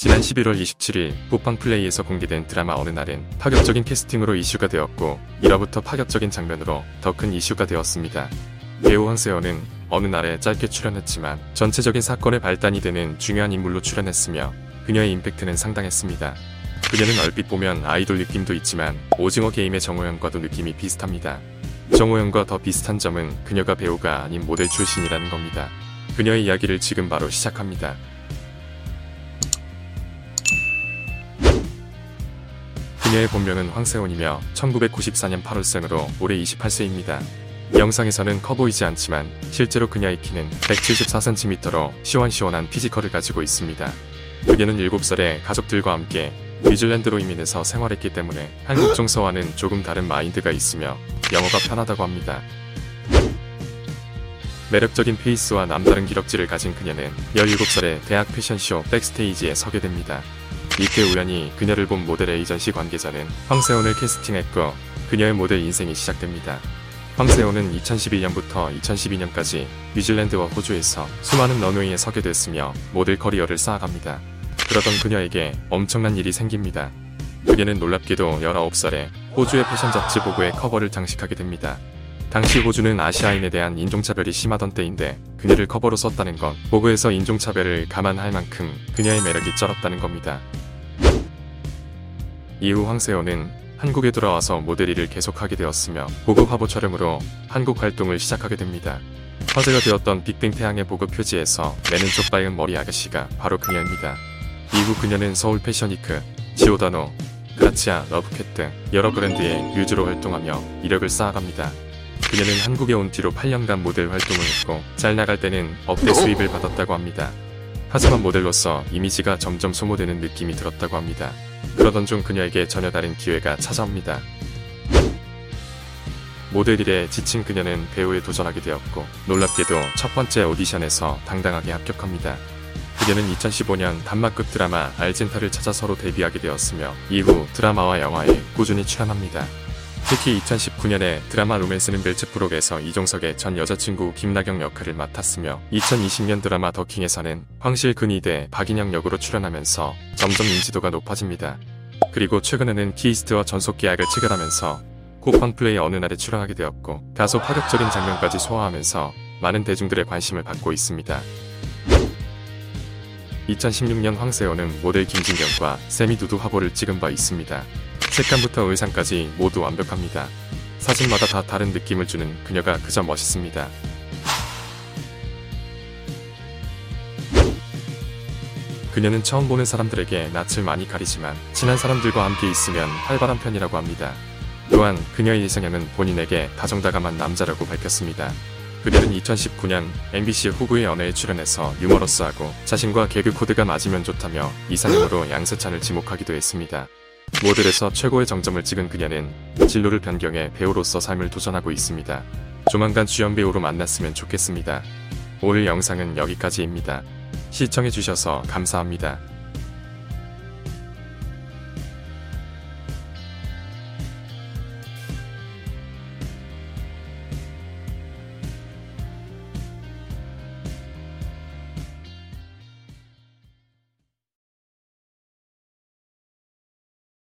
지난 11월 27일 쿠팡 플레이에서 공개된 드라마 어느 날은 파격적인 캐스팅으로 이슈가 되었고 1화부터 파격적인 장면으로 더 큰 이슈가 되었습니다. 배우 황세연은 어느 날에 짧게 출연했지만 전체적인 사건의 발단이 되는 중요한 인물로 출연했으며 그녀의 임팩트는 상당했습니다. 그녀는 얼핏 보면 아이돌 느낌도 있지만 오징어 게임의 정호연과도 느낌이 비슷합니다. 정호연과 더 비슷한 점은 그녀가 배우가 아닌 모델 출신이라는 겁니다. 그녀의 이야기를 지금 바로 시작합니다. 그녀의 본명은 황세온이며 1994년 8월생으로 올해 28세입니다. 영상에서는 커 보이지 않지만 실제로 그녀의 키는 174cm로 시원시원한 피지컬을 가지고 있습니다. 그녀는 7살에 가족들과 함께 뉴질랜드로 이민해서 생활했기 때문에 한국 정서와는 조금 다른 마인드가 있으며 영어가 편하다고 합니다. 매력적인 페이스와 남다른 기럭지를 가진 그녀는 17살에 대학 패션쇼 백스테이지에 서게 됩니다. 이때 우연히 그녀를 본 모델 에이전시 관계자는 황세온을 캐스팅했고 그녀의 모델 인생이 시작됩니다. 황세온은 2012년부터 2012년까지 뉴질랜드와 호주에서 수많은 런웨이에 서게 됐으며 모델 커리어를 쌓아갑니다. 그러던 그녀에게 엄청난 일이 생깁니다. 그녀는 놀랍게도 19살에 호주의 패션 잡지 보고의 커버를 장식하게 됩니다. 당시 호주는 아시아인에 대한 인종차별이 심하던 때인데 그녀를 커버로 썼다는 건 보고에서 인종차별을 감안할 만큼 그녀의 매력이 쩔었다는 겁니다. 이후 황세호는 한국에 돌아와서 모델 일을 계속하게 되었으며 보급 화보 촬영으로 한국 활동을 시작하게 됩니다. 화제가 되었던 빅뱅 태양의 보급 표지에서 내는 족바인 머리 아가씨가 바로 그녀입니다. 이후 그녀는 서울 패션위크, 지오다노, 그라치아, 러브캣 등 여러 브랜드의 뮤즈로 활동하며 이력을 쌓아갑니다. 그녀는 한국에 온 뒤로 8년간 모델 활동을 했고 잘 나갈 때는 억대 수입을 받았다고 합니다. 하지만 모델로서 이미지가 점점 소모되는 느낌이 들었다고 합니다. 그러던 중 그녀에게 전혀 다른 기회가 찾아옵니다. 모델 일에 지친 그녀는 배우에 도전하게 되었고 놀랍게도 첫 번째 오디션에서 당당하게 합격합니다. 그녀는 2015년 단막급 드라마 알젠타를 찾아 서로 데뷔하게 되었으며 이후 드라마와 영화에 꾸준히 출연합니다. 특히 2019년에 드라마 로맨스는 벨츠프록에서 이종석의 전 여자친구 김나경 역할을 맡았으며 2020년 드라마 더킹에서는 황실 근위대 박인영 역으로 출연하면서 점점 인지도가 높아집니다. 그리고 최근에는 키이스트와 전속 계약을 체결하면서 쿠팡 플레이 어느 날에 출연하게 되었고 다소 파격적인 장면까지 소화하면서 많은 대중들의 관심을 받고 있습니다. 2016년 황세호는 모델 김진경과 세미두두 화보를 찍은 바 있습니다. 색감부터 의상까지 모두 완벽합니다. 사진마다 다 다른 느낌을 주는 그녀가 그저 멋있습니다. 그녀는 처음 보는 사람들에게 낯을 많이 가리지만 친한 사람들과 함께 있으면 활발한 편이라고 합니다. 또한 그녀의 이상형은 본인에게 다정다감한 남자라고 밝혔습니다. 그녀는 2019년 MBC 후보의 연애에 출연해서 유머러스하고 자신과 개그 코드가 맞으면 좋다며 이상형으로 양세찬을 지목하기도 했습니다. 모델에서 최고의 정점을 찍은 그녀는 진로를 변경해 배우로서 삶을 도전하고 있습니다. 조만간 주연 배우로 만났으면 좋겠습니다. 오늘 영상은 여기까지입니다. 시청해주셔서 감사합니다.